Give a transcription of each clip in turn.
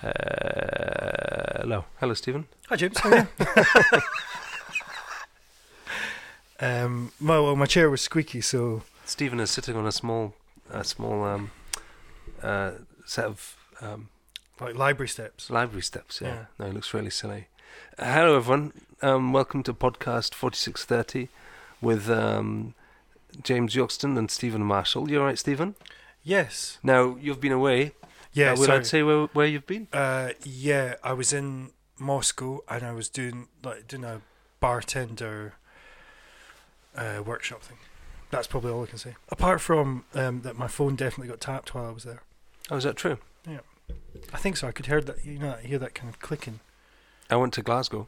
Hello. Hello, Stephen. Hi, James. How are you? um, my, well, my chair was squeaky, so Stephen is sitting on a small, a small um, uh, set of um, like library steps. library steps. Yeah. Yeah. No, it looks really silly. Uh, hello, everyone. Um, welcome to podcast forty-six thirty with um, James Yorkston and Stephen Marshall. You all right, Stephen? Yes. Now you've been away. Yeah. Uh, sorry. I say where where you've been? Uh, yeah, I was in Moscow and I was doing like doing a bartender uh, workshop thing. That's probably all I can say. Apart from um, that, my phone definitely got tapped while I was there. Oh, is that true? Yeah, I think so. I could hear that. You know, hear that kind of clicking. I went to Glasgow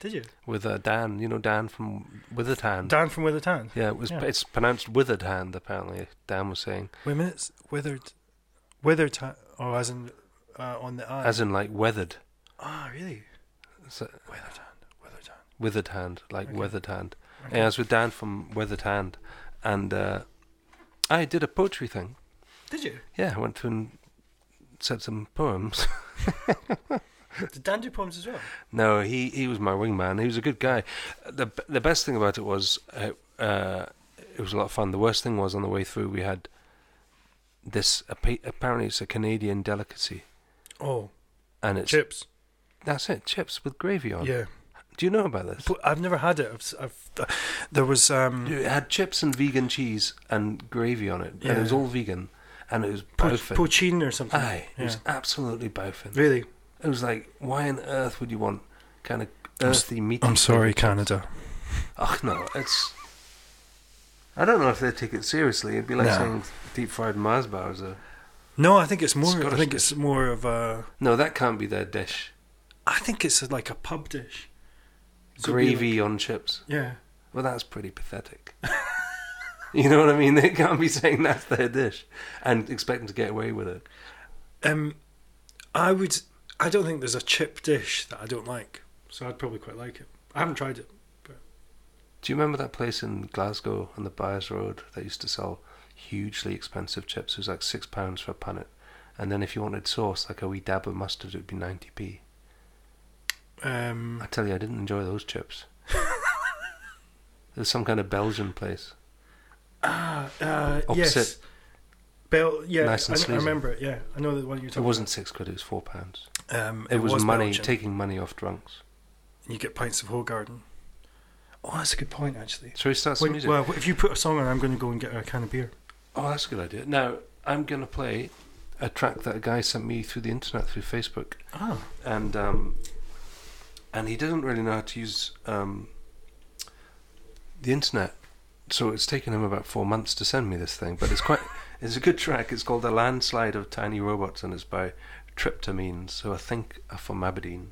Did you? with uh, Dan. You know Dan from Withered Hand. Dan from Withered Hand. Yeah, it was. Yeah. It's pronounced Withered Hand. Apparently, Dan was saying, Wait a minute. it's Withered, withered hand. Oh, as in uh, on the eye. as in like weathered. ah, really? So, Withered hand. Withered hand. withered hand, like Okay. weathered hand. Okay. Yeah, I was with Dan from Weathered Hand, and uh, I did a poetry thing. Did you? Yeah, I went through and said some poems. Did Dan do poems as well? no, he he was my wingman. He was a good guy. the The best thing about it was uh, uh, it was a lot of fun. The worst thing was on the way through we had this. Apparently, it's a Canadian delicacy, Oh, and it's chips. that's it, chips with gravy on. Yeah, Do you know about this? but I've never had it. I've, I've uh, there was um It had chips and vegan cheese and gravy on it, and it was all vegan, and it was po- boffin. poachine or something. Aye, it was absolutely boffin. Really? It was like, why on earth would you want kind of earthy meat? I'm sorry, Canada. Oh no, it's. I don't know if they take it seriously. It'd be like No. saying deep fried Mars bars. Or... No, I think it's more. I think dish. it's more of a. No, that can't be their dish. I think it's like a pub dish. Be Gravy on chips. yeah. Well, that's pretty pathetic. you know what I mean? They can't be saying that's their dish and expecting to get away with it. Um, I would. I don't think there's a chip dish that I don't like, so I'd probably quite like it. I haven't tried it. Do you remember that place in Glasgow on the Byres Road that used to sell hugely expensive chips? It was like six pounds for a punnet, and then if you wanted sauce, like a wee dab of mustard, it would be ninety p. Um, I tell you, I didn't enjoy those chips. There's some kind of Belgian place. ah, uh, Opposite. yes. Bell, yeah, Nice and I, I remember it. Yeah, I know the one you're talking. It wasn't six quid; it was four pounds. Um, It, was, money, Belgian. taking money off drunks. And you get pints of Hoegaarden. Oh, that's a good point, actually. Shall we start some When, music? well, if you put a song on, I'm going to go and get a can of beer. Oh, that's a good idea. Now I'm going to play a track that a guy sent me through the internet through Facebook. Oh, and um, and he doesn't really know how to use um, the internet. So it's taken him about four months to send me this thing, but it's quite it's a good track. It's called "A Landslide of Tiny Robots" and it's by Tryptamine. So I think are from Aberdeen.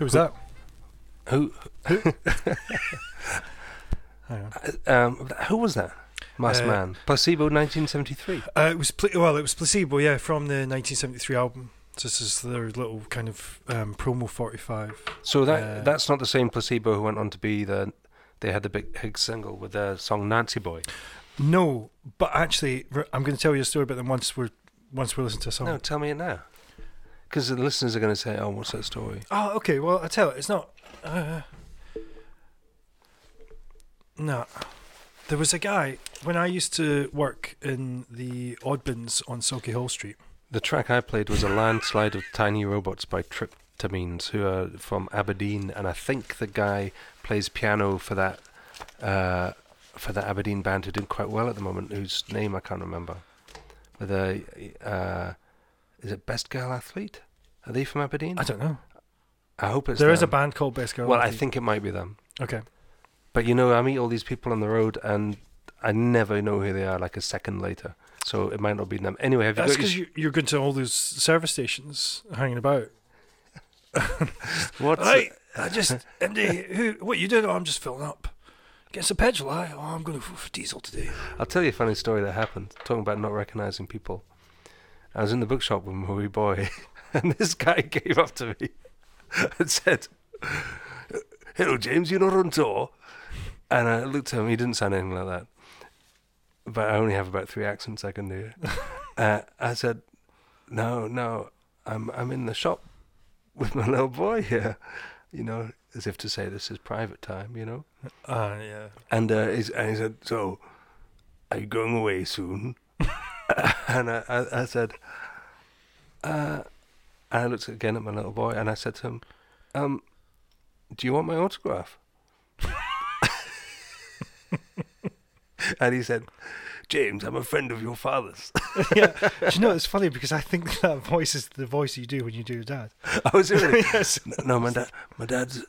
Who was that? Who? Hang on. Um, who was that? Masked Uh, Man. Placebo, 1973. Uh, it was well, it was placebo, yeah, from the 1973 album. So this is their little kind of um, promo 45. So that Uh, that's not the same Placebo who went on to be the. They had the big hit single with their song Nancy Boy. No, but actually, I'm going to tell you a story about them once we're once we listen to a song. No, tell me it now. Because the listeners are going to say, "Oh, what's that story?" Oh, okay. Well, I tell you, it's not. Uh, no, there was a guy when I used to work in the Oddbins on Sauchiehall Street. The track I played was a landslide of tiny robots by Tryptamines, who are from Aberdeen, and I think the guy plays piano for that uh, for that Aberdeen band who did quite well at the moment, whose name I can't remember. With a uh, is it Best Girl Athlete? Are they from Aberdeen? I don't know. I hope it's There is a band called Best Girl. Well, I think it might be them. Okay. But you know, I meet all these people on the road, and I never know who they are. Like a second later, so it might not be them. Anyway, have you That's because you, you're going to all those service stations hanging about. what? Right, I just MD. Who? What you doing? Oh, I'm just filling up. Getting some petrol. I. Oh, I'm going for, for diesel today. I'll tell you a funny story that happened. Talking about not recognizing people. I was in the bookshop with my wee boy, and this guy came up to me and said, "Hello, James. you're not on tour?" And I looked at him. He didn't sound anything like that. But I only have about three accents I can do. uh, I said, "No, no. I'm I'm in the shop with my little boy here." You know, as if to say this is private time. You know. Ah, yeah. And, uh, he's, and he said, "So, are you going away soon?" and I, I, I said, uh, and I looked again at my little boy, and I said to him, um, "Do you want my autograph?" and he said, "James, I'm a friend of your father's." yeah. Do you know it's funny because I think that voice is the voice you do when you do your dad. I was really yes. no, my dad. My dad's.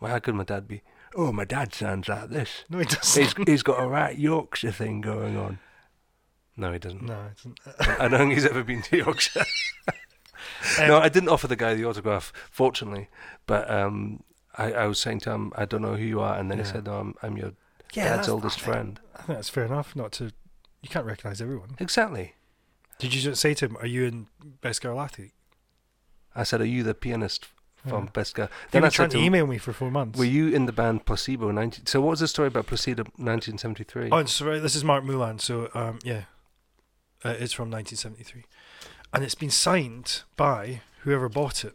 Well, how could my dad be? Oh, my dad sounds like this. No, he doesn't. he's got a right Yorkshire thing going on. No, he doesn't. no, it doesn't. I don't think he's ever been to Yorkshire. no, I didn't offer the guy the autograph, fortunately. But um, I, I was saying to him, I don't know who you are, and then he said, no, I'm, I'm your Yeah, dad's oldest I think- friend. I think that's fair enough. Not to. You can't recognise everyone. Exactly. Did you just say to him, "Are you in Best Girl Athlete"? I said, are you the pianist from Yeah. Best Girl? You've Then I trying to to email me for four months. were you in the band Placebo? 19- so what was the story about Placebo 1973? Oh, so right, this is Mark Mulan. So, um, yeah, uh, it's from 1973, and it's been signed by whoever bought it.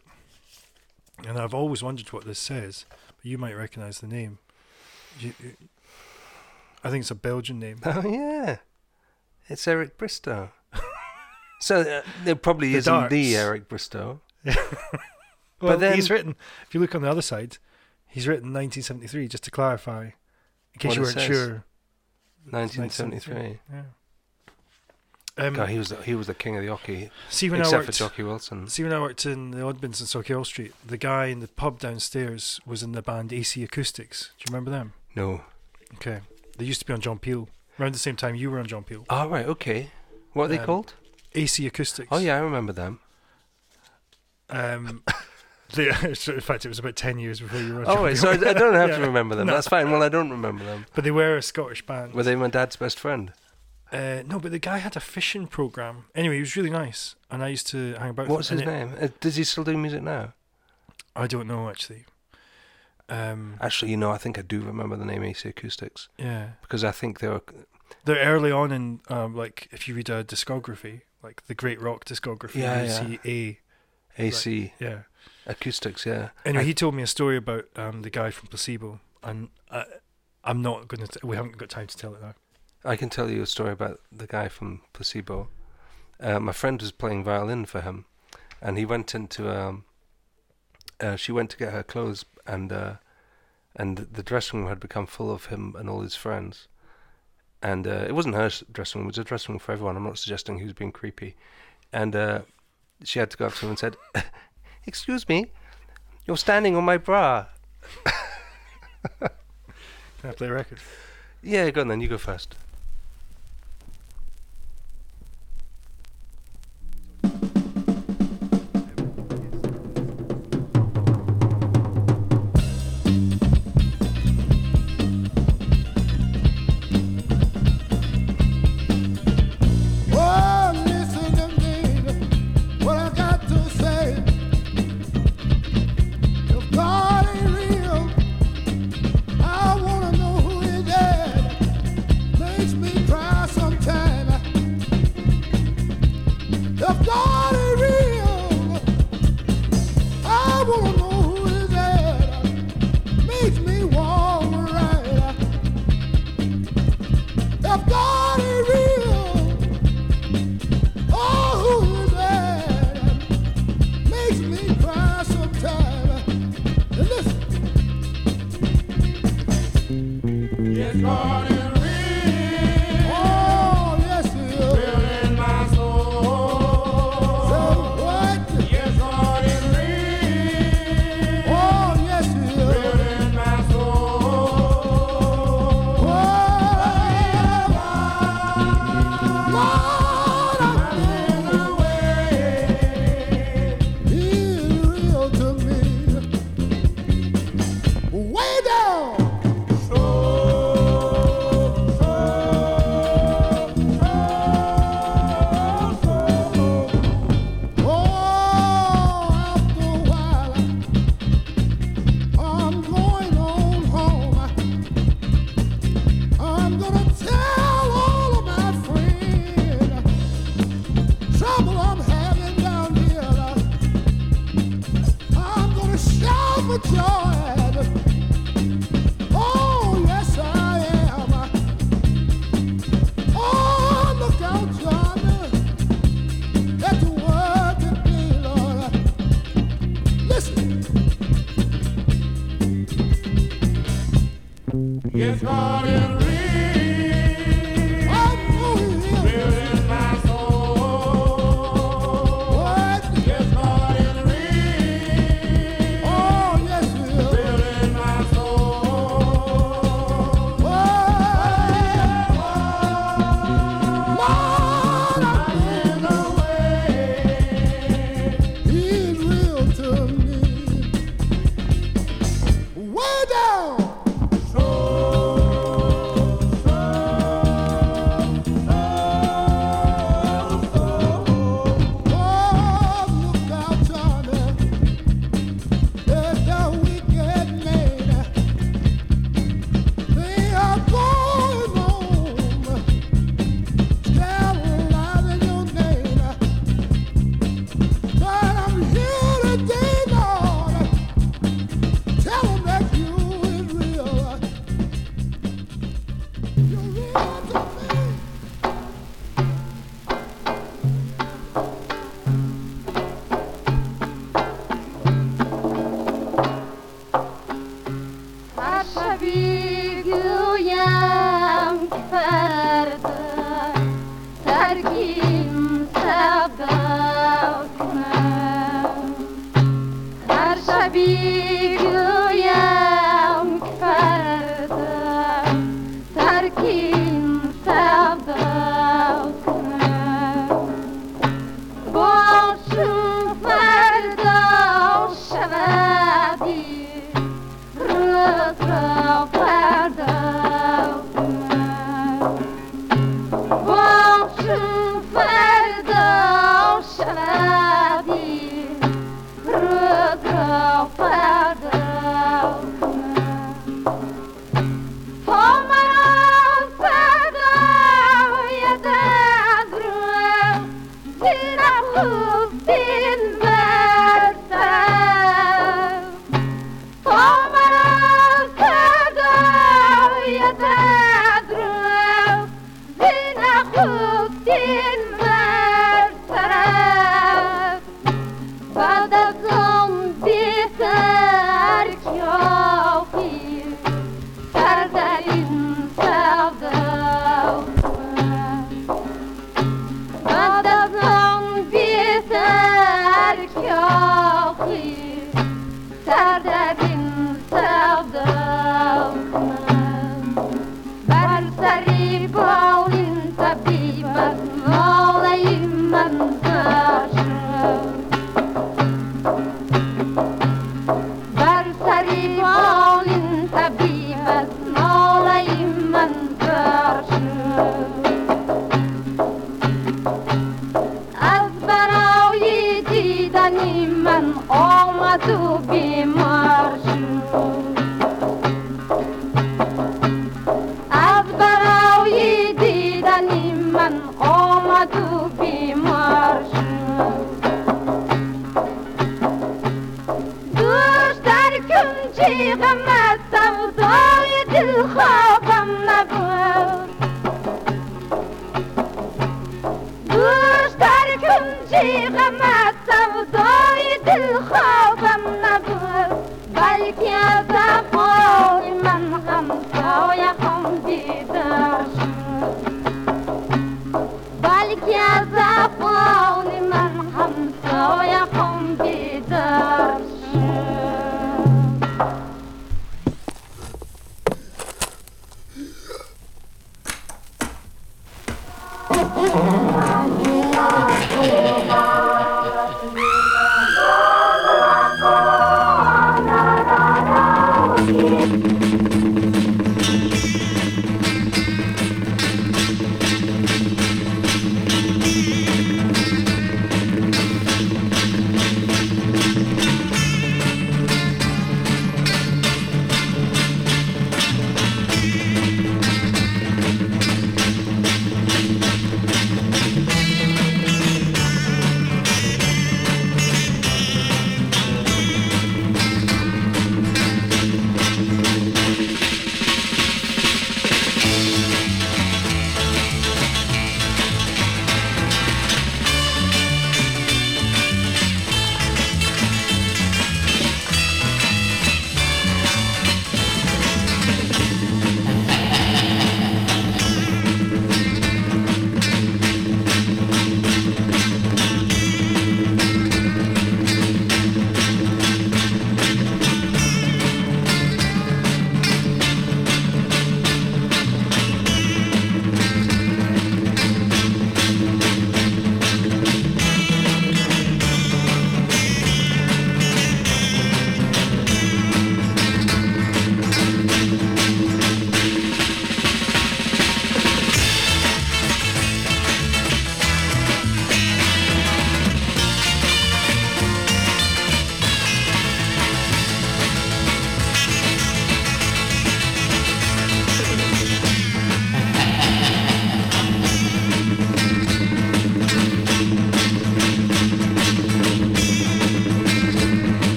And I've always wondered what this says, but you might recognise the name. You, you- I think it's a Belgian name. Oh, yeah. It's Eric Bristow. so uh, there probably The isn't the. Eric Bristow. Well, then- he's written. If you look on the other side, he's written 1973. Just to clarify, in case you weren't says. sure. 1973. Yeah. Um, God, he was the, he was the king of the hockey, see when I except for worked. Jocky Wilson. See, when I worked in the Oddbins in Sauchiehall Street, the guy in the pub downstairs was in the band AC Acoustics. Do you remember them? No. Okay. They used to be on John Peel. Around the same time you were on John Peel. Oh, right, okay. What are they Um, called? AC Acoustics. Oh, yeah, I remember them. Um, they, in fact, it was about 10 years before you were on Oh, John wait, Peel. so I I don't have Yeah. to remember them. No. That's fine. Well, I don't remember them. But they were a Scottish band. Were they my dad's best friend? Uh, no, but the guy had a fishing program. Anyway, he was really nice, and I used to hang about. with What's his name? Uh, Does he still do music now? I don't know actually. Um, Actually, you know, I think I do remember the name AC Acoustics yeah, because I think they were. they're early on in um, like if you read a discography, like the Great Rock discography, Yeah, you yeah. see A. AC Yeah. Acoustics, yeah. Anyway, I- he told me a story about um, the guy from Placebo, and I, I'm not going to. We haven't got time to tell it now. I can tell you a story about the guy from Placebo. Uh, my friend was playing violin for him, and he went into. Um, uh, she went to get her clothes, and uh, and the dressing room had become full of him and all his friends. And uh, it wasn't her dressing room; it was a dressing room for everyone. I'm not suggesting he was being creepy. And uh, she had to go up to him and said, "Excuse me, you're standing on my bra." Can I play a record? Yeah, go on then. You go first.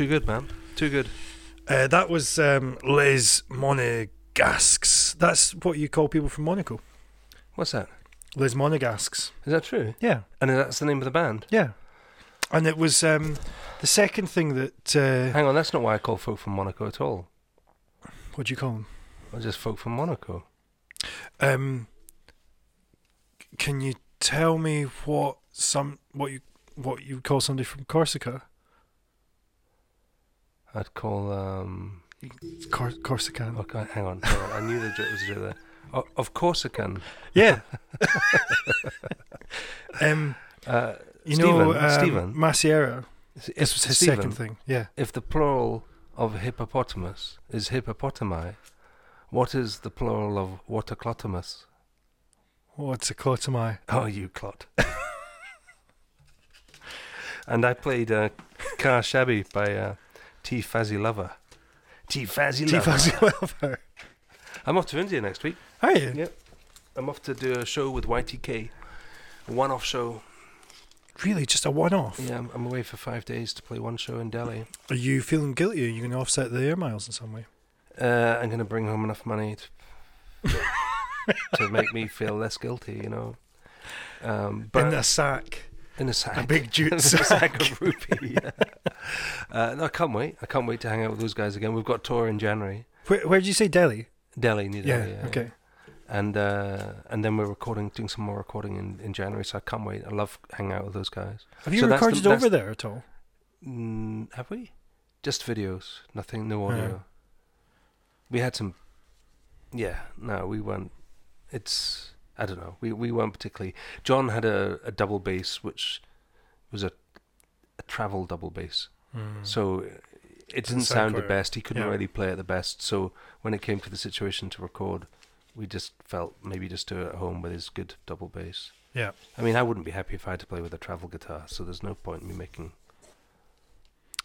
Too good, man. Too good. Uh, that was um, Les Monegasques. That's what you call people from Monaco. What's that? Les Monegasques. Is that true? Yeah. And that's the name of the band. Yeah. And it was um, the second thing that. Uh, Hang on, that's not why I call folk from Monaco at all. what do you call them? I just folk from Monaco. Um, can you tell me what some what you what you call somebody from Corsica? I'd call um. Cor- Corsican. Okay, hang on. I knew the joke was a there. O- of Corsican. Yeah. um, Uh, you Stephen, know, um, Stephen. Masiero. If This was his Stephen, second thing. Yeah. If the plural of hippopotamus is hippopotami, what is the plural of waterclotamus? What's a clotomai? Oh, you clot. and I played uh, Car Shabby by uh, T Fazzy Lover. T Fazzy T Lover. Fuzzy Welfare. I'm off to India next week. Are you? Yeah. I'm off to do a show with YTK. A one off show. Really? Just a one off? Yeah, I'm, I'm away for five days to play one show in Delhi. Are you feeling guilty? Are you going to offset the air miles in some way? Uh, I'm going to bring home enough money to, to make me feel less guilty, you know. Um, but in the sack. In a sack. A big jute sack. sack of rupee. Yeah. Uh, no, I can't wait. I can't wait to hang out with those guys again. We've got a tour in January. Where, where did you say Delhi? Delhi, New Yeah, Delhi. Yeah, okay. And uh, and then we're recording, doing some more recording in, in January. So I can't wait. I love hanging out with those guys. Have you So the- recorded that's- over there at all? Mm, have we? Just videos, nothing, no audio. We had some. Yeah, no, we weren't. It's I don't know. We we weren't particularly. John had a, a double bass, which was a a travel double bass. Mm. So it Didn't didn't sound sound the best. He couldn't Yeah. really play it the best. So when it came to the situation to record, we just felt maybe just do it at home with his good double bass. Yeah. I mean, I wouldn't be happy if I had to play with a travel guitar. So there's no point in me making.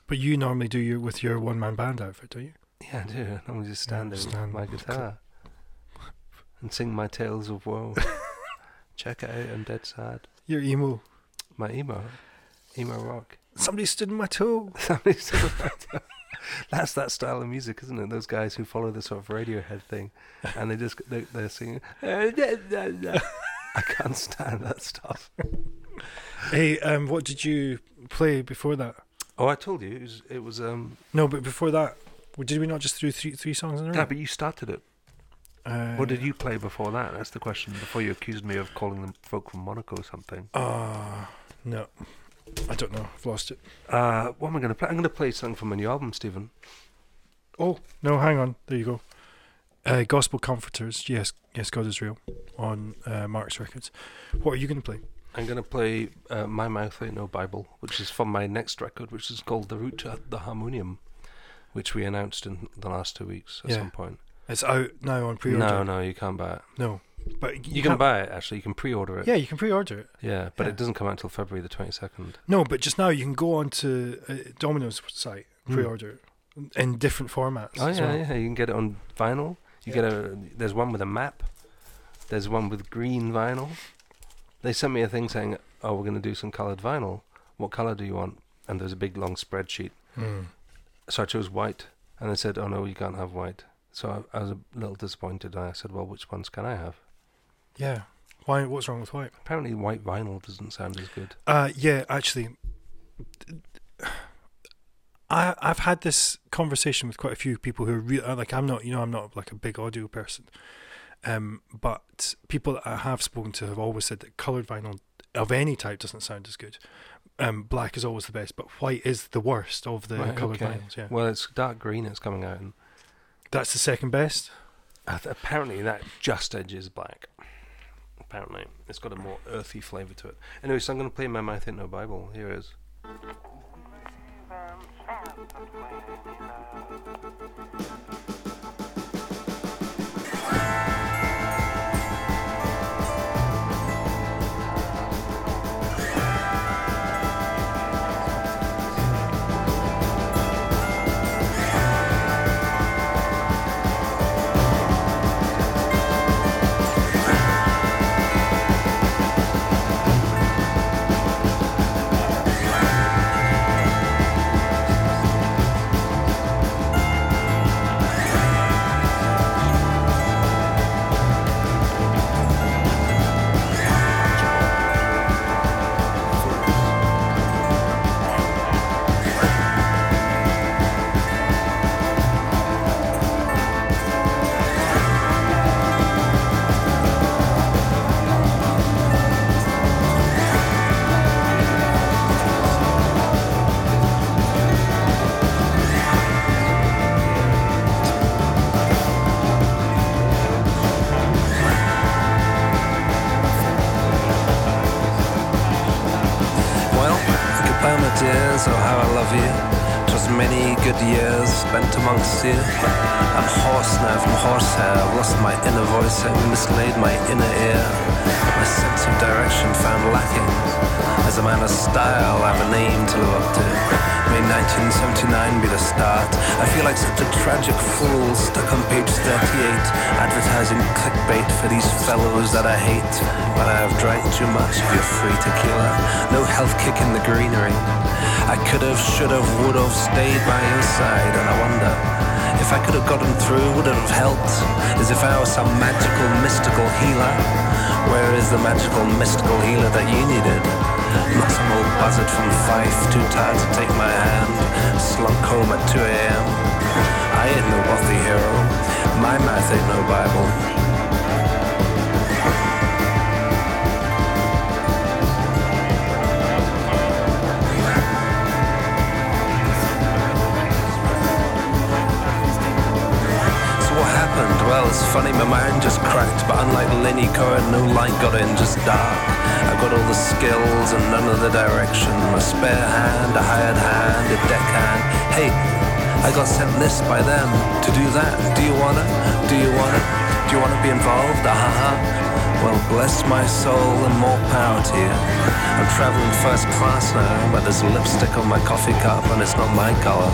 But you normally do your with your one man band outfit, do you? Yeah, I do. I'm just stand there stand- with my guitar and sing my tales of woe. Check it out. I'm dead sad. Your emo. My emo, emo rock. Somebody stood in my toe. Somebody said about that. That's that style of music, isn't it? Those guys who follow the sort of Radiohead thing, and they just they, they're singing. I can't stand that stuff. Hey, um, what did you play before that? Oh, I told you it was. It was um. No, but before that, did we not just do three three songs in a row? Yeah, but you started it. Uh, What did you play before that? That's the question. Before you accused me of calling them folk from Monaco or something. Uh, no, I don't know. I've lost it. Uh, what am I going to play? I'm going to play something from my new album, Stephen. Oh no, hang on. There you go. Uh, Gospel Comforters. Yes, yes, God is real on uh, Mark's Records. What are you going to play? I'm going to play uh, My Mouth Ain't No Bible, which is from my next record, which is called The Route to the Harmonium, which we announced in the last two weeks at Yeah. some point. It's out now on pre-order. No, no, you can't buy it. no. But You, can can't- buy it, actually. You can pre order it. Yeah, you can pre-order it. Yeah, but Yeah. it doesn't come out until February the 22nd. No, but just now you can go onto uh, Domino's site, Hmm. pre-order it in different formats. Oh, yeah, well. yeah. You can get it on vinyl. You Yeah. get a. There's one with a map. There's one with green vinyl. They sent me a thing saying, "Oh, we're going to do some coloured vinyl. What colour do you want?" And there's a big long spreadsheet. Mm. So I chose white, and they said, "Oh no, you can't have white." So I, I was a little disappointed. And I said, "Well, which ones can I have?" Yeah. Why? What's wrong with white? Apparently, white vinyl doesn't sound as good. Uh, yeah, actually, I I've had this conversation with quite a few people who are real. Like I'm not, you know, I'm not like a big audio person. Um, but people that I have spoken to have always said that coloured vinyl of any type doesn't sound as good. Um, black is always the best, but white is the worst of the Right, coloured okay. vinyls. Yeah, Well, it's dark green. It's coming out, and that's the second best. uh, apparently that just edges black. Apparently, it's got a more earthy flavour to it. Anyway, so I'm going to play My Mouth Ain't No Bible. Here it is. Spent amongst you. I'm hoarse now from horsehair. I've lost my inner voice and mislaid my inner ear. My sense of direction found lacking. As a man of style, I have a name to live up to. May 1979 be the start. I feel like such a tragic fool stuck on page 38, advertising clickbait for these fellows that I hate. But I have drank too much of your free tequila. No health kick in the greenery. I could have, should have, would have stayed by your side, and I wonder if I could have gotten through, would it have helped? As if I was some magical, mystical healer. Where is the magical, mystical healer that you needed? Some old buzzard from Fife, too tired to take my hand, slunk home at 2 a.m. I ain't no wealthy hero. My mouth ain't no Bible. So what happened? Well, it's funny, my mind just cracked, but unlike Lenny Cohen, no light got in, just dark. I got all the skills and none of the direction. A spare hand, a hired hand, a deckhand. Hey, I got sent this by them to do that. Do you wanna? Do you wanna? Do you wanna be involved? Ah ha ha. Well, bless my soul and more power to you. I'm traveling first class now, but there's lipstick on my coffee cup and it's not my color.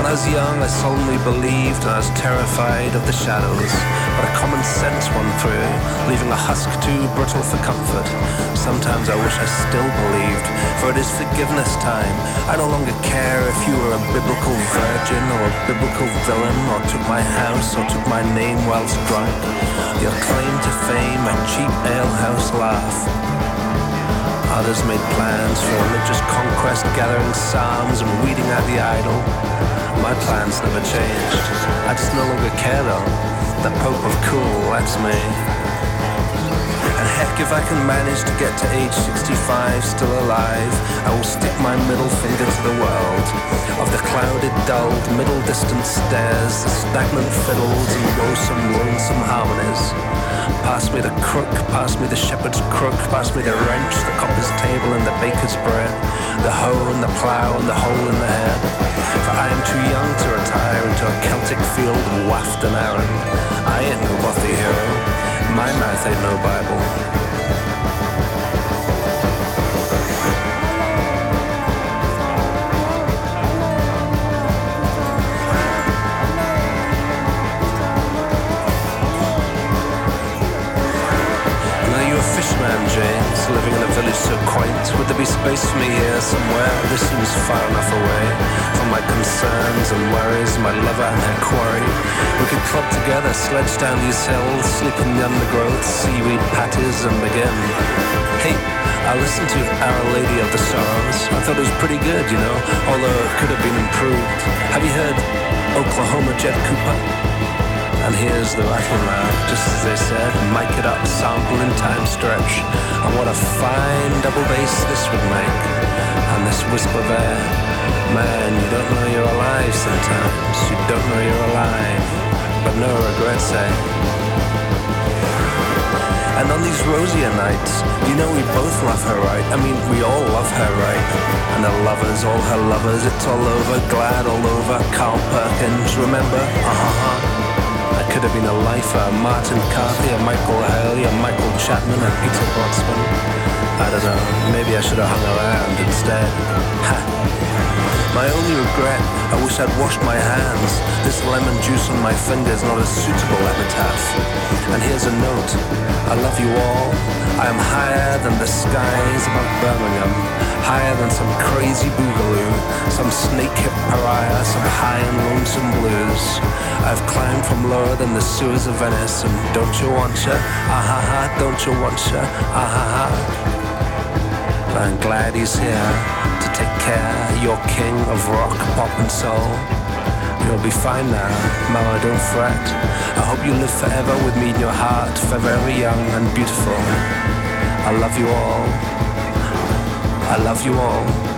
When I was young, I solemnly believed I was terrified of the shadows. But a common sense won through, leaving a husk too brittle for comfort. Sometimes I wish I still believed, for it is forgiveness time. I no longer care if you were a biblical virgin or a biblical villain, or took my house or took my name whilst drunk. Your claim to fame, a cheap alehouse laugh. Others made plans for religious conquest, gathering psalms and weeding out the idol. My plans never changed. I just no longer care though. The Pope of Cool, that's me. And heck, if I can manage to get to age 65 still alive, I will stick my middle finger to the world. Of the clouded, dulled, middle distance stares, the stagnant fiddles and woesome, lonesome harmonies. Pass me the crook, pass me the shepherd's crook, pass me the wrench, the copper's table and the baker's bread, the hoe and the plough and the hole in the head. For I am too young to retire into a Celtic field and waft an errand. I ain't no bothy hero, my mouth ain't no Bible. Living in a village so quaint. Would there be space for me here somewhere? This seems far enough away from my concerns and worries, my lover and her quarry. We could club together, sledge down these hills, sleep in the undergrowth, seaweed patties, and begin. Hey, I listened to Our Lady of the Sorrows. I thought it was pretty good, you know, although it could have been improved. Have you heard Oklahoma Jet Cooper? And here's the rattle now, just as they said, mic it up, sample in time stretch. And what a fine double bass this would make. And this whisper there, man, you don't know you're alive sometimes. You don't know you're alive, but no regrets, eh? And on these rosier nights, you know we both love her, right? I mean, we all love her, right? And her lovers, all her lovers, it's all over, glad all over. Carl Perkins, remember? Uh-huh. Could have been a lifer, Martin Carthy, a Michael Hurley, a Michael Chapman, a Peter Botsman. I don't know, maybe I should have hung around instead. My only regret, I wish I'd washed my hands. This lemon juice on my finger's not a suitable epitaph. And here's a note. I love you all. I am higher than the skies above Birmingham. Higher than some crazy boogaloo. Some snake hip pariah. Some high and lonesome blues. I've climbed from lower than the sewers of Venice. And don't you want ya? Ah ha ha, don't you want ya? Ah ha ha. But I'm glad he's here to take care, your king of rock, pop and soul. You'll be fine now, Mama, don't fret. I hope you live forever with me in your heart, forever young and beautiful. I love you all. I love you all.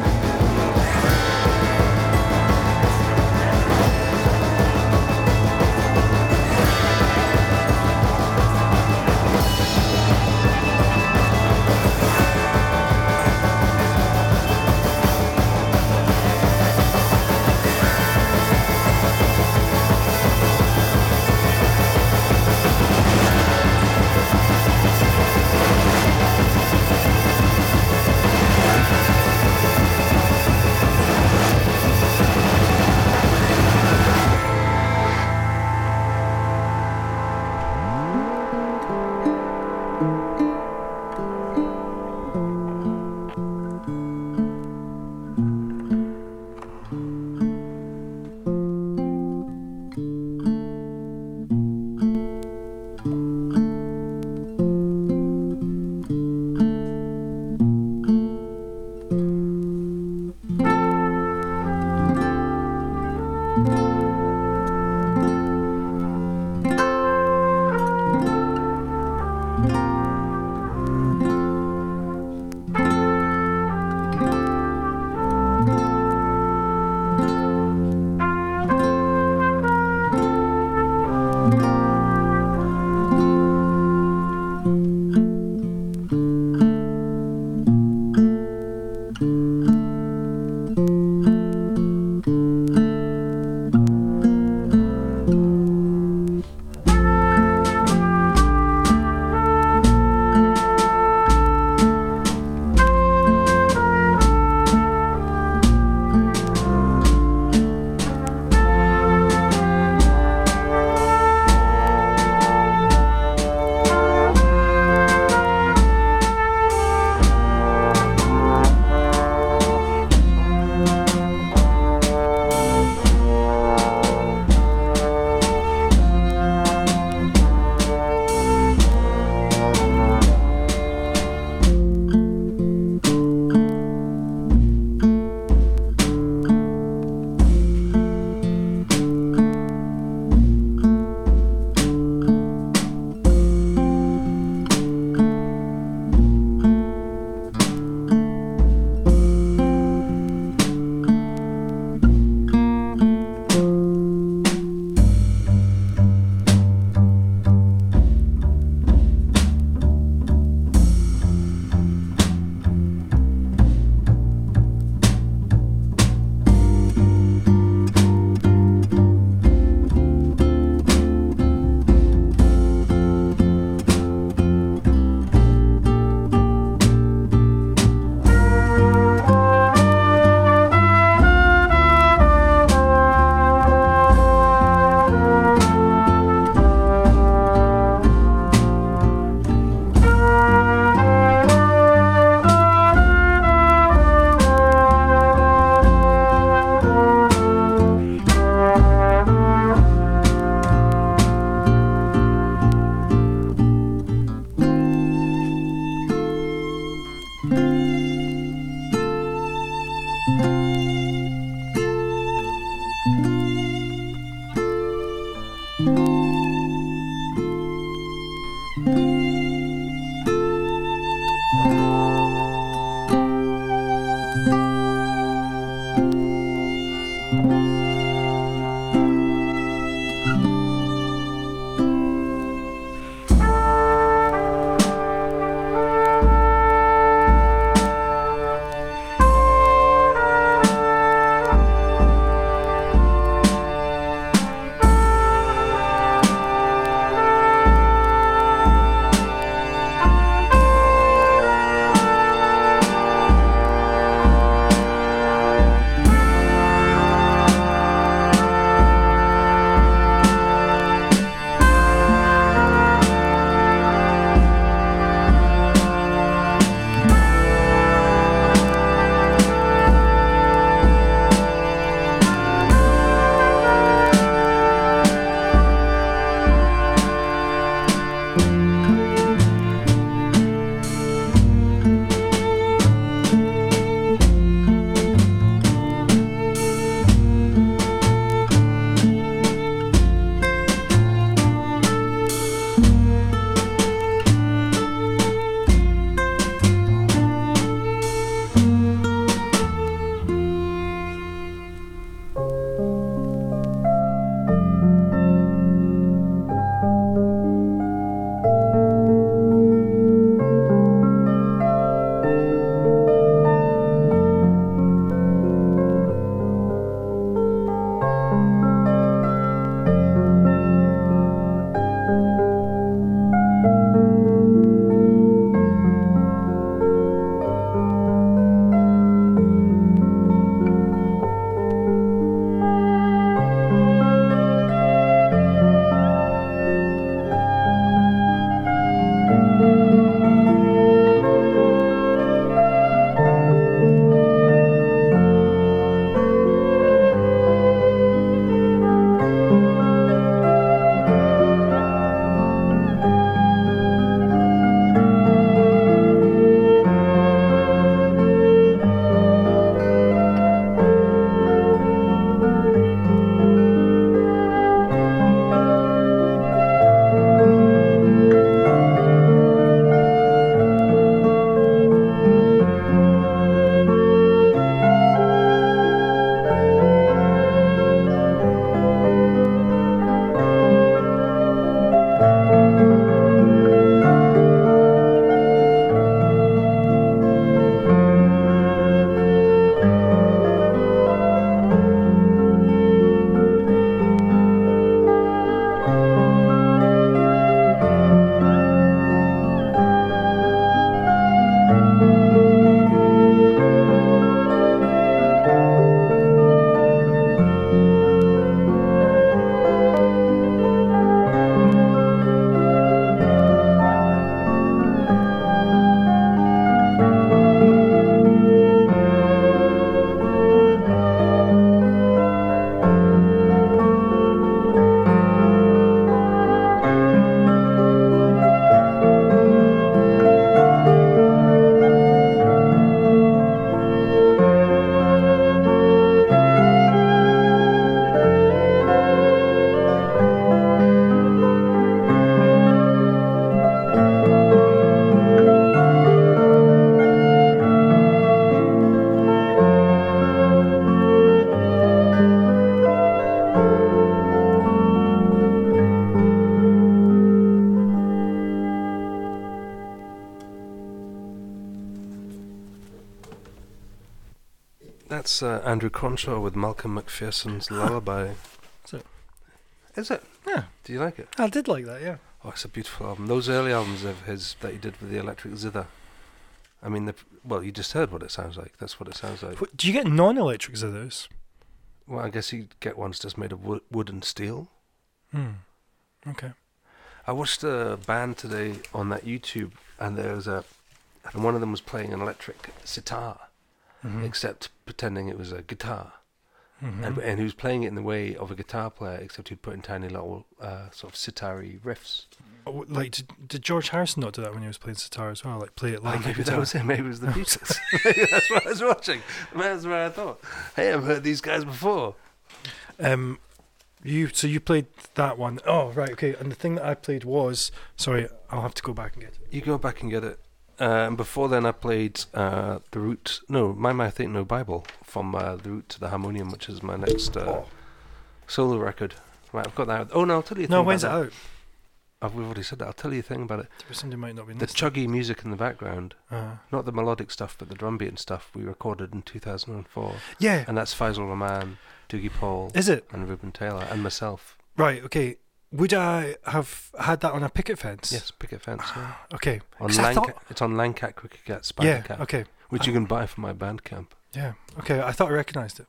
Andrew Cronshaw with Malcolm McPherson's Lullaby. Is it? Is it? Yeah, Do you like it? I did like that. Yeah. Oh, it's a beautiful album. Those early albums of his that he did with the electric zither. I mean, the, well, you just heard what it sounds like. That's what it sounds like. What- Do you get non-electric zithers? Well, I guess you get ones just made of wood, wood and steel. Hmm. Okay. I watched a band today on that YouTube, and there was a, and one of them was playing an electric sitar, Mhm. except pretending it was a guitar, Mhm. and, and he was playing it in the way of a guitar player, except he'd put in tiny little uh, sort of sitar-y riffs. Oh, like, did, did George Harrison not do that when he was playing sitar as well? Like, play it Oh, like a maybe that was it. Maybe it was the Beatles. maybe that's what I was watching. That's what I thought. Hey, I've heard these guys before. Um, you so you played that one. Oh, right, okay. And the thing that I played was sorry, I'll have to go back and get it. You go back and get it. Uh, and before then, I played uh, the route. No, my mouth ain't no Bible from uh, the route to the harmonium, which is my next uh, solo record. Right, I've got that. Oh no, I'll tell you. No, thing when's it out? that. I've we've already said that. I'll tell you a thing about it. Somebody might not be The listening. chuggy music in the background, uh, not the melodic stuff, but the drum beat and stuff, we recorded in 2004, yeah. and that's Faisal Rahman, Doogie Paul, Is it and Ruben Taylor, and myself. right? Okay. Would I have had that on a picket fence? Yes, picket fence. Yeah. Okay. On I Lanca- thought- it's on Lancat Cricket Cat Spider yeah. Cat, Okay. which you can buy from my Bandcamp. Yeah. Okay. I thought I recognised it.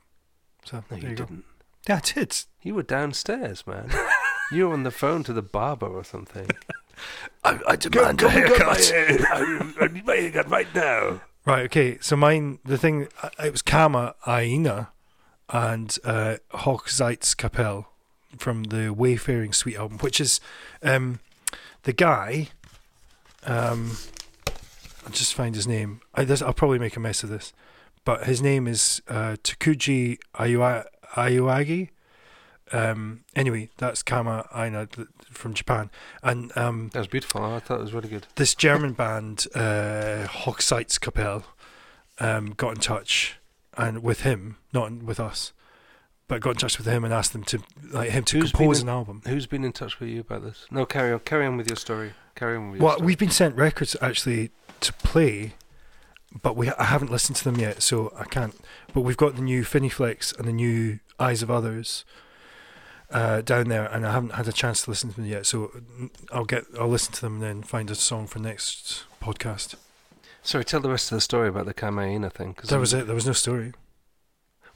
So No, there you you didn't. Yeah, I did. You were downstairs, man. you were on the phone to the barber or something. I, I demand a haircut. I need my haircut right now. Right. Okay. So mine, the thing, uh, it was Kama Aina and uh, Hochzeitskapelle from the Wayfaring Suite album, which is um, the guy. Um, I'll just find his name. I, this, I'll probably make a mess of this, but his name is uh, Takuji Ayua, Ayuagi. Um, anyway, that's Kama Aina from Japan, and um, That was beautiful. I thought it was really good. this German band, uh, Hochzeitskapelle, um, got in touch and with him, not with us, but got in touch with him and asked them to like him to Who's compose been an album. Who's been in touch with you about this? No, carry on. Carry on with your story. Carry on with Well, story. we've been sent records actually to play, but we I haven't listened to them yet, so I can't. But we've got the new Finiflex and the new Eyes of Others. Uh, down there, and I haven't had a chance to listen to them yet. So mm, I'll get, I'll listen to them and then find a song for next podcast. Sorry, tell the rest of the story about the Kama Aina thing. 'cause That was it. There was no story.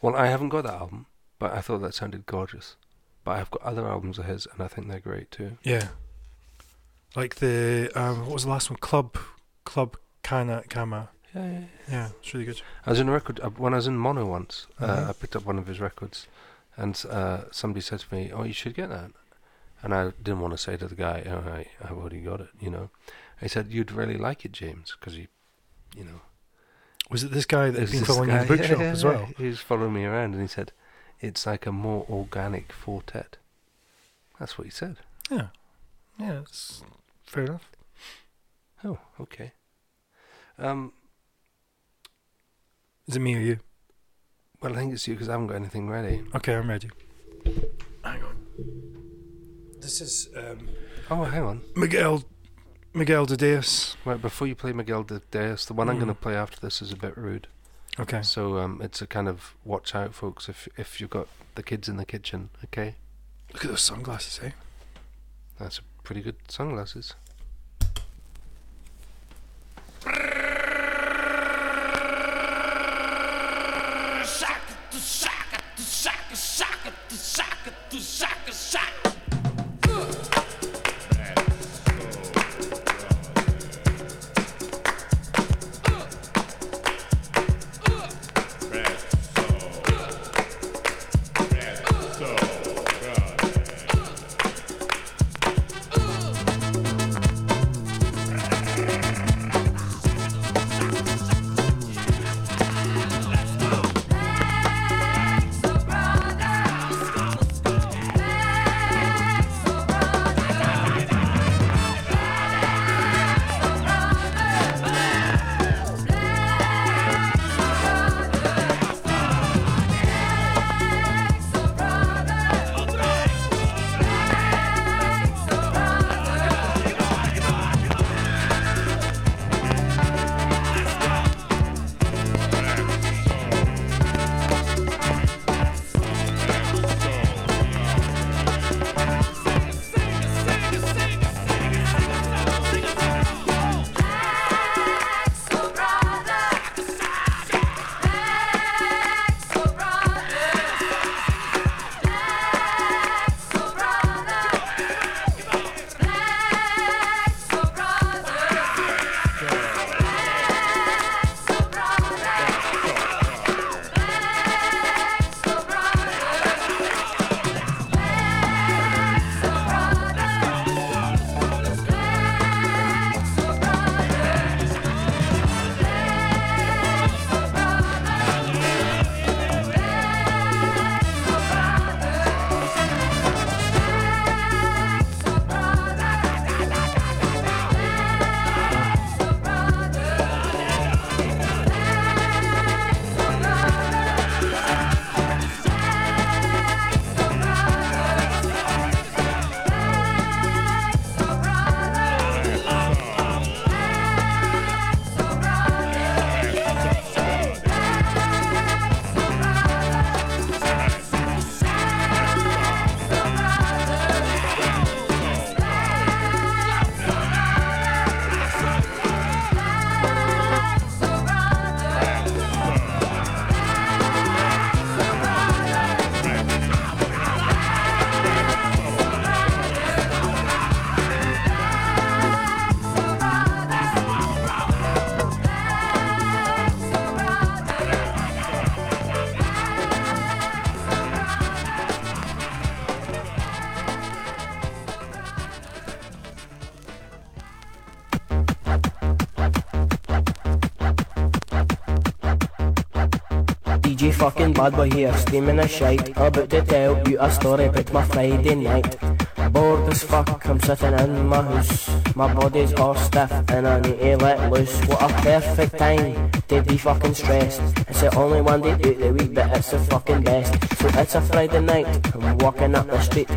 Well, I haven't got that album, but I thought that sounded gorgeous. But I've got other albums of his, and I think they're great too. Yeah. Like the um, what was the last one? Club Club Kana Kama. Yeah, yeah, yeah. Yeah, it's really good. I was in a record uh, when I was in Mono once. Uh, Mhm. I picked up one of his records, and uh, somebody said to me, "Oh, you should get that." And I didn't want to say to the guy, "Oh, I, I've already got it," you know. I said, "You'd really like it, James, because he, you know." Was it this guy that had there's been following you in the bookshop yeah, as yeah, well? He was following me around, and he said, "It's like a more organic quartet." That's what he said. Yeah. Yeah, it's fair enough. Oh, okay. Um, Is it me or you? well, I think it's you because I haven't got anything ready. Okay, I'm ready. Hang on. This is um, Oh, hang on. Miguel Miguel de Deus. Right before you play Miguel de Deus, the one I'm going to Mm. play after this is a bit rude. Okay. So um, it's a kind of watch out, folks, if if you've got the kids in the kitchen. Okay, Look at those sunglasses, eh? that's pretty good sunglasses. Bad boy here, steaming a shite. About to tell you a story about my Friday night. Bored as fuck, I'm sitting in my house. My body's all stiff and I need to let loose. What a perfect time to be fucking stressed. It's the only one day out the week, but it's the fucking best. So it's a Friday night, I'm walking up the street.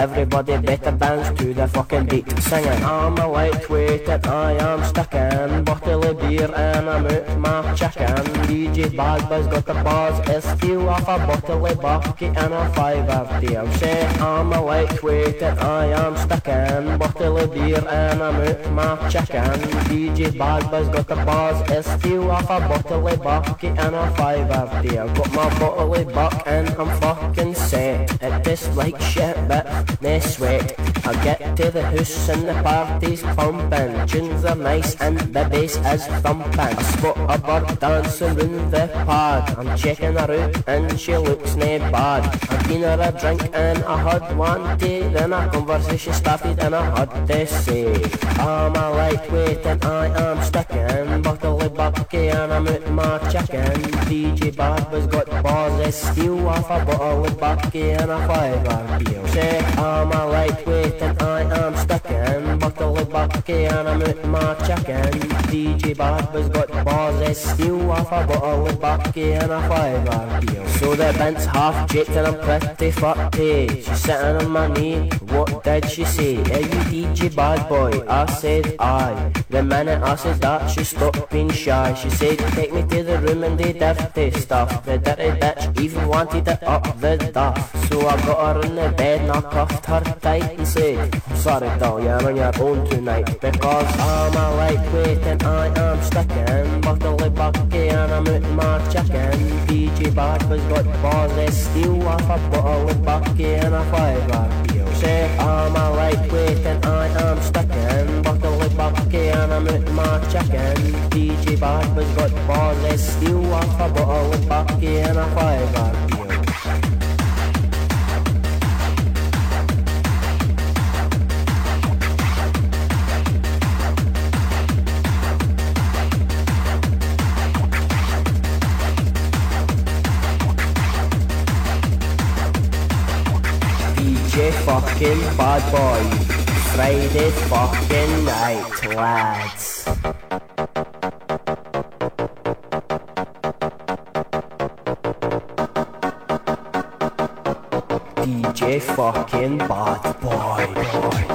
Everybody better dance to the fucking beat. Singing, I'm a lightweight and I am sticking. Bottle of beer and I'm out my chicken. DJ Buzz got the bars, it's off a bottle of bucket and a fiver deal. Say, I'm a lightweight and I am sticking. Bottle of beer and I'm out my chicken. DJ Buzz got the bars, it's off a bottle of bucket and a fiver deal. Got my bottle of buck and I'm fucking set. It tastes like shit, but no sweat. I get to the house and the party's pumping. Tunes are nice and the bass is thumping. I spot a bird dancing round the pad. I'm checking her out and she looks nae bad. I given her a drink and I had one tea. Then a conversation started and I had to say, I'm a lightweight and I am sticking. Of bucky and I'm out my chicken. DJ was got bars of steel off a bottle of bucky and a fiver deal. Say, I'm a lightweight and I am sticking. Bucky and I'm out my chicken. DJ was got bars of steel off a bottle of bucky and a fiver deal. So the bent's half jaked and I'm pretty fucked. Eh? She's sitting on my knee. What did she say? Are you DJ Bad Boy? I said aye. The minute I said that, she stopped being shy. She said, take me to the room and the dirty stuff. The dirty bitch even wanted it up the duff. So I got her in the bed and I cuffed her tight and said, I'm sorry doll, you're on your own tonight. Because I'm a lightweight and I am sticking. Bottle of bucky and I'm out my chicken. DJ Bad Boy's got balls of steel off a bottle of bucky and a fiver deal. Say I'm a lightweight and I am sticking. Bottle of bucky and I'm out my chicken. DJ Bad Boy's got balls of steel off a bottle of bucky and a fiver DJ fucking bad boy. Friday fucking night, lads. DJ fucking bad boy, boy.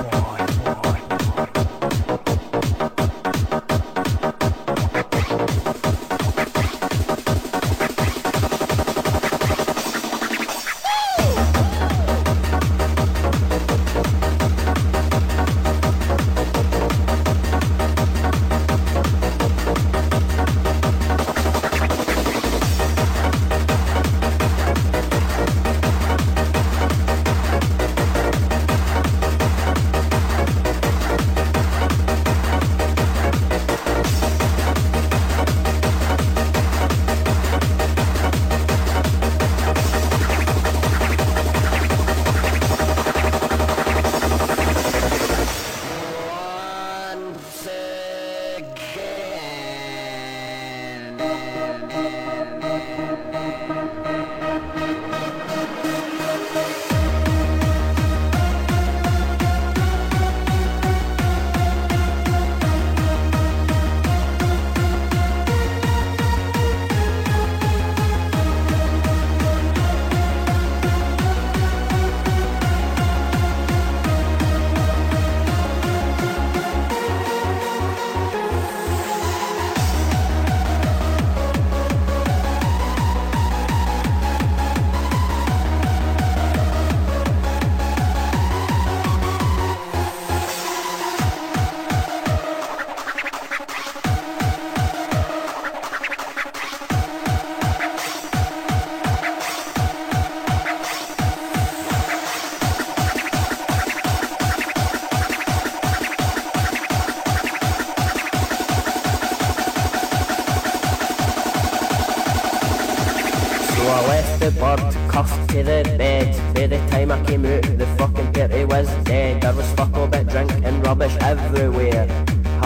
So I left the bird cuffed to the bed. By the time I came out, the fucking party was dead. There was fuck all but drink and rubbish everywhere.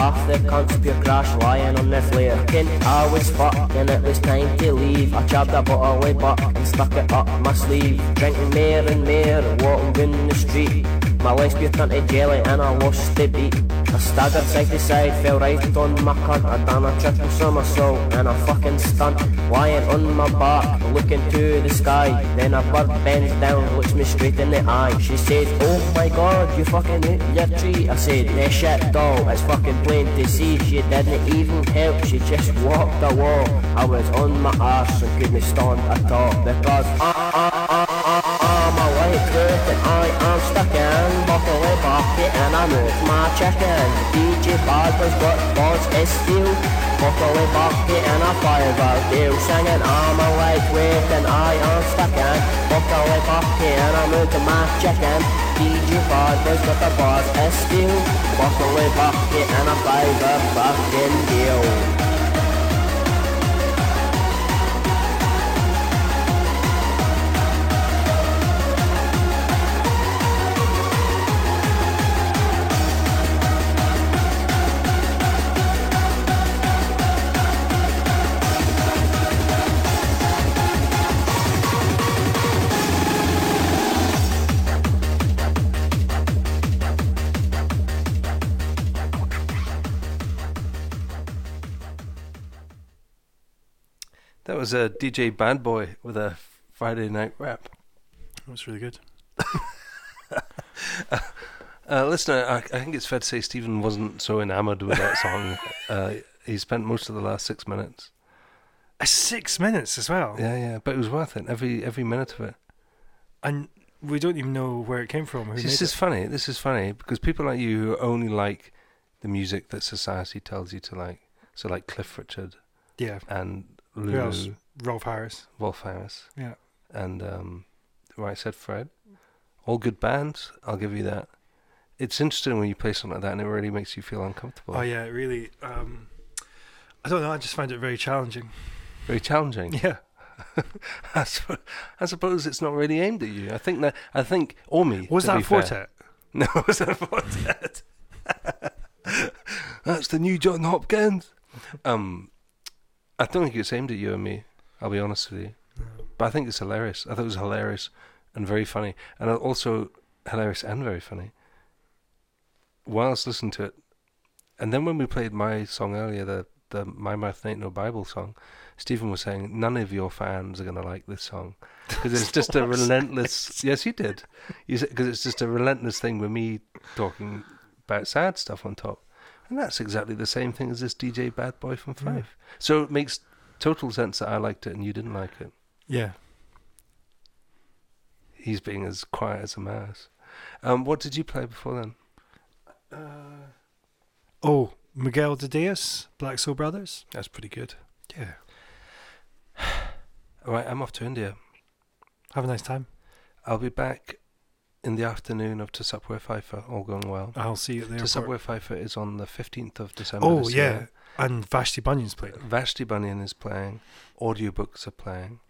Half the cunts pure crash lying on the. Fucking I was fucked and it was time to leave. I jabbed a bottle of buck and stuck it up my sleeve. Drinking more and more, walking down the street. My life's pure cunty jelly and I lost the beat. I staggered side to side, fell right on my cunt. I done a triple somersault and a fucking stunt. Lying on my back, looking to the sky. Then a bird bends down, looks me straight in the eye. She said, Oh my god, you fucking ate your tree. I said, Nah shit doll, it's fucking plain to see. She didn't even help, she just walked the wall. I was on my ass and couldn't stand at all because I, I, I, I, I'm a white and I am stuck Buffalo bucket and I moved my chicken DJ was got balls is steel Buffalo bucket and a fireball deal Singing I'm a lightweight and I am stuck in bucket and I moved my chicken DJ was got the balls is steel Buffalo bucket and a fiber fucking deal was a DJ Bad Boy with a Friday night rap. That was really good. Uh, listener, I, I think it's fair to say Stephen wasn't so enamoured with that song. uh, he spent most of the last six minutes. Uh, six minutes as well. Yeah, yeah, but it was worth it. Every every minute of it. And we don't even know where it came from. Who this is it. funny. This is funny because people like you who only like the music that society tells you to like. So like Cliff Richard Yeah. and Who else? Rolf Harris. Rolf Harris, Yeah. and um, Right Said Fred. All good bands. I'll give you that. It's interesting when you play something like that, and it really makes you feel uncomfortable. Oh yeah, it really. Um, I don't know. I just find it very challenging. Very challenging. Yeah. I, I suppose it's not really aimed at you. I think that I think or me. Was that be a fair. quartet? No, was a quartet. That's the new Jon Hopkins. Um, I don't think it's aimed at you and me. I'll be honest with you, but I think it's hilarious. I thought it was hilarious and very funny, and also hilarious and very funny. Whilst listening to it, and then when we played my song earlier, the the My Mouth Ain't No Bible song, Stephen was saying none of your fans are gonna like this song because it's just a relentless. Yes, he did. Because it's just a relentless thing with me talking about sad stuff on top, and that's exactly the same thing as this DJ Bad Boy from Yeah. Five. So it makes total sense that I liked it and you didn't like it. Yeah. He's being as quiet as a mouse. Um, what did you play before then? Oh, Miguel de Diaz, Black Soul Brothers. That's pretty good. Yeah. All right, I'm off to India. Have a nice time. I'll be back in the afternoon of To Where Pfeiffer, all going well. I'll see you there. the To airport. Where is on the 15th of December. Oh yeah, year. and Vashti Bunyan's playing. Vashti Bunyan is playing. Audiobooks are playing.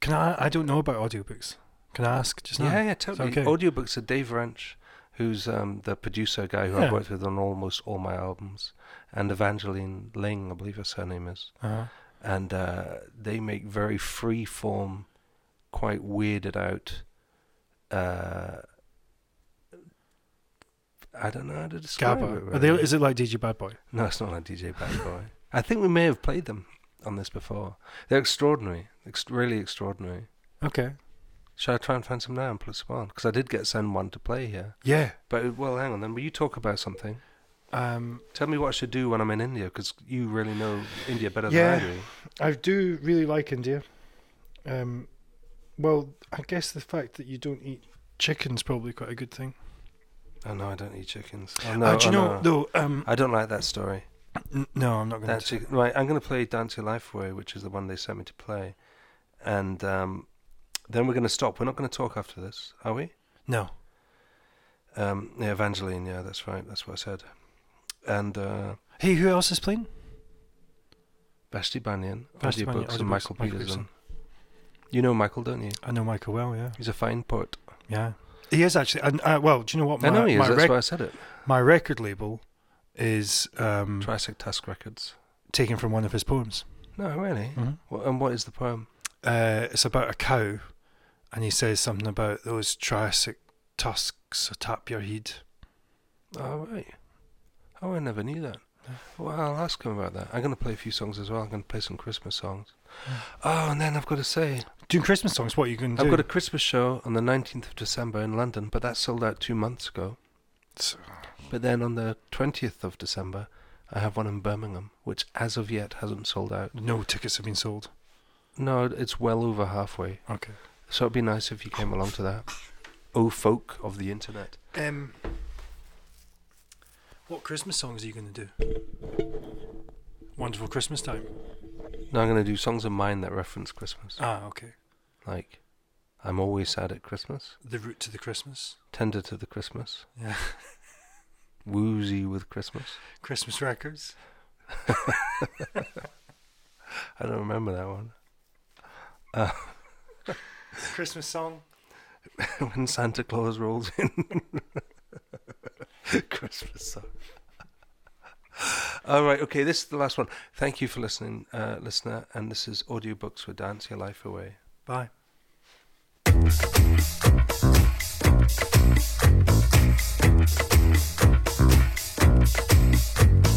Can I? I don't know about audiobooks. Can I ask just now? Yeah, yeah, totally. okay. Audiobooks are Dave Wrench, who's um, the producer guy who Yeah. I've worked with on almost all my albums, and Evangeline Ling, I believe her surname is. Uh-huh. And uh, they make very free form, quite weirded out. Uh, I don't know how to describe it. Gabba. Are they, is it like DJ Bad Boy? No, it's not like DJ Bad Boy. I think we may have played them on this before. They're extraordinary, ex- really extraordinary. Okay. Shall I try and find some now and put some? Because I did get send one to play here. Yeah. But well, hang on. Then will you talk about something? Um, Tell me what I should do when I'm in India, because you really know India better Yeah. than I do. I do really like India. Um, well, I guess the fact that you don't eat chicken's probably quite a good thing. Oh no, I don't eat chickens. Oh, no, uh, do you oh, know no. though? Um, I don't like that story. n- no, I'm not going to. right, I'm going to play Dance Your Life Away, which is the one they sent me to play, and um, then we're going to stop. We're not going to talk after this, are we? No. Um, yeah, Evangeline. Yeah, that's right. That's what I said. And uh, Hey, who else is playing? Vashti Bunyan, Vashti Bunyan, and Michael Michael Pedersen. You know Michael, don't you? I know Michael well. Yeah. He's a fine poet. Yeah. He is actually. And uh, well, do you know what? My, I know he is. my, That's rec- why I said it. my record label is um, Triassic Tusk Records. taken from one of his poems. No, really. Mhm. What, and what is the poem? Uh, it's about a cow, and he says something about those Triassic tusks atop your head. Oh right. Oh, I never knew that. Well, I'll ask him about that. I'm going to play a few songs as well. I'm going to play some Christmas songs. Oh, and then I've got to say, Doing Christmas songs, what are you going to do? I've got a Christmas show on the 19th of December in London, but that sold out two months ago. So- But then on the 20th of December, I have one in Birmingham, which as of yet hasn't sold out. no tickets have been sold. No, it's well over halfway. Okay. So it'd be nice if you came along to that. Oh, folk of the internet. Um, what Christmas songs are you going to do? Wonderful Christmas time. No, I'm going to do songs of mine that reference Christmas. Ah, okay. Like, I'm always sad at Christmas, The route to the Christmas. tender to the Christmas, Yeah. woozy with Christmas. Christmas records. I don't remember that one. Christmas song. when Santa Claus rolls in. Christmas song. All right, okay, this is the last one. Thank you for listening, uh, listener. And this is Audiobooks with Dance Your Life Away. Bye. Yeah,